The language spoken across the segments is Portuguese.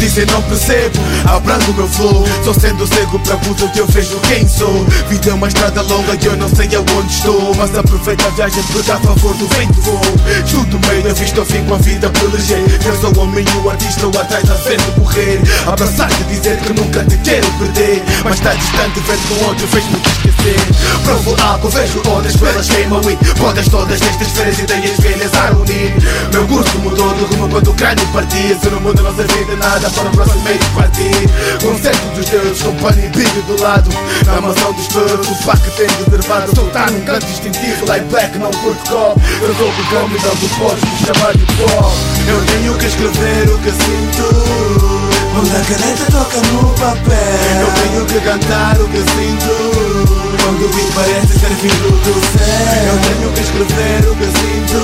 dizem não percebo. Abrando o meu flow Só sendo cego perguntam que eu vejo quem sou. Vida é uma estrada longa e eu não sei aonde estou. Mas aproveita a viagem porque a favor do vento vou. Tudo meio da vista eu fico a vida pelejar Eu sou o homem o artista ou atrás da frente morrer Abraçar-te dizer que nunca te quero perder. Mas está distante ver com onde fez-me esquecer. Provo algo, vejo ondas pelas queimam e Podas todas nestas férias ideias velhas a unir. Meu curso mudou de rumo quando o crânio partia. Se não muda a nossa vida nada para o próximo meio partir Concerto dos deuses com pano e brilho do lado. Na mansão dos todos, o pá que tem reservado Soltar num canto distintivo, like black não curto cop. Eu sou o câmbio dando podes me chamar de pop Eu tenho que escrever o que sinto. Quando a caneta toca no papel Eu tenho que cantar o que sinto. Quando o beat parece ser vindo do Eu céu tenho que escrever o que sinto.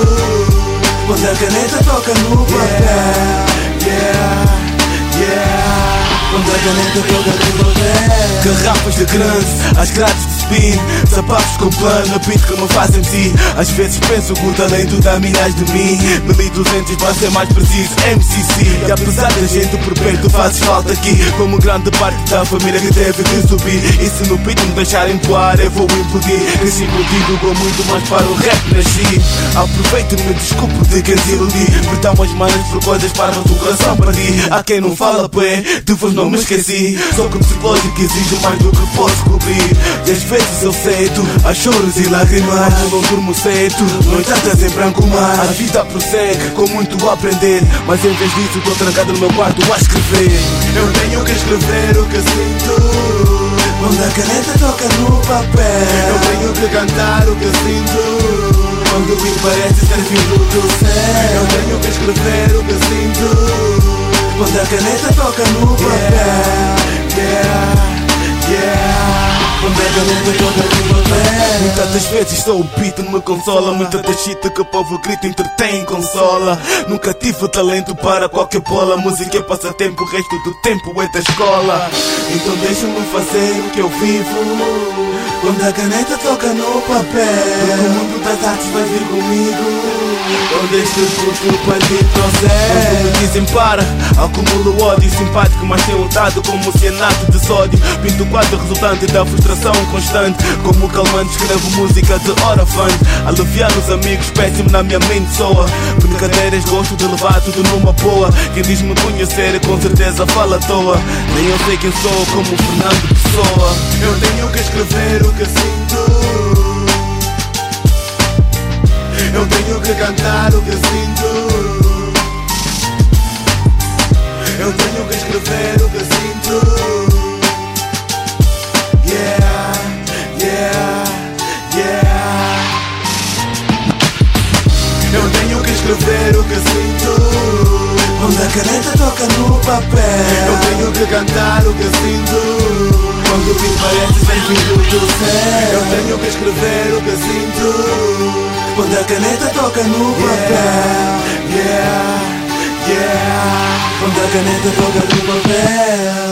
Quando a caneta toca no papel. Yeah, Quando a caneta toca no papel Garrafas de grande, as grades de spin com plano, beat que me fazem ti. Às vezes penso que o talento dá milhares de mim 1200 para ser mais preciso, MCC E apesar da gente por perto fazes falta aqui. Como grande parte da família que teve que subir. E se no beat me deixarem voar eu vou impedir. Cresci contigo com muito mais para o rap nasci. Aproveito-me, desculpo de quem te iludi Perdão as manas por coisas para o coração perdi Há quem não fala bem, de vos não me esqueci. Sou que psicológico exijo mais do que posso cobrir. E às vezes eu cedo, há choros e lágrimas. Eu não durmo cedo, noitadas em branco mar A vida prossegue, com muito a aprender. Mas em vez disso estou trancado no meu quarto a escrever. Eu tenho que escrever o que sinto. Quando a caneta toca no Eu papel tenho que cantar o que sinto. Quando o beat parece ser vindo do Eu céu tenho que escrever o que sinto. Quando a caneta toca no papel Muitas das vezes sou o beat me consola. Muita da shit que o povo grita entretém consola. Nunca tive talento para qualquer bola. Música é passatempo, o resto do tempo é da escola. Então deixa-me fazer o que eu vivo Quando a caneta toca no Porque o papel mundo das artes vai vir comigo. Quando este puto para ti Quando me dizem para, acumulo ódio simpático Mas tenho um dado como cianato de sódio. Pinto o quadro resultante da frustração constante. Como calmante escrevo música de orafante Aliviar os amigos, péssimo na minha mente soa. Brincadeiras, gosto de levar tudo numa boa. Quem diz me conhecer com certeza fala à toa. Nem eu sei quem sou como Fernando Pessoa. Eu tenho que escrever que sinto. Eu tenho que cantar o que sinto. Eu tenho que escrever o que sinto. Yeah, yeah, yeah. Eu tenho que escrever o que sinto. Quando a caneta toca no Eu papel tenho que cantar o que sinto parece ser vindo do Eu céu tenho que escrever o que sinto. Quando a caneta toca no papel. Yeah, yeah. Quando a caneta toca no papel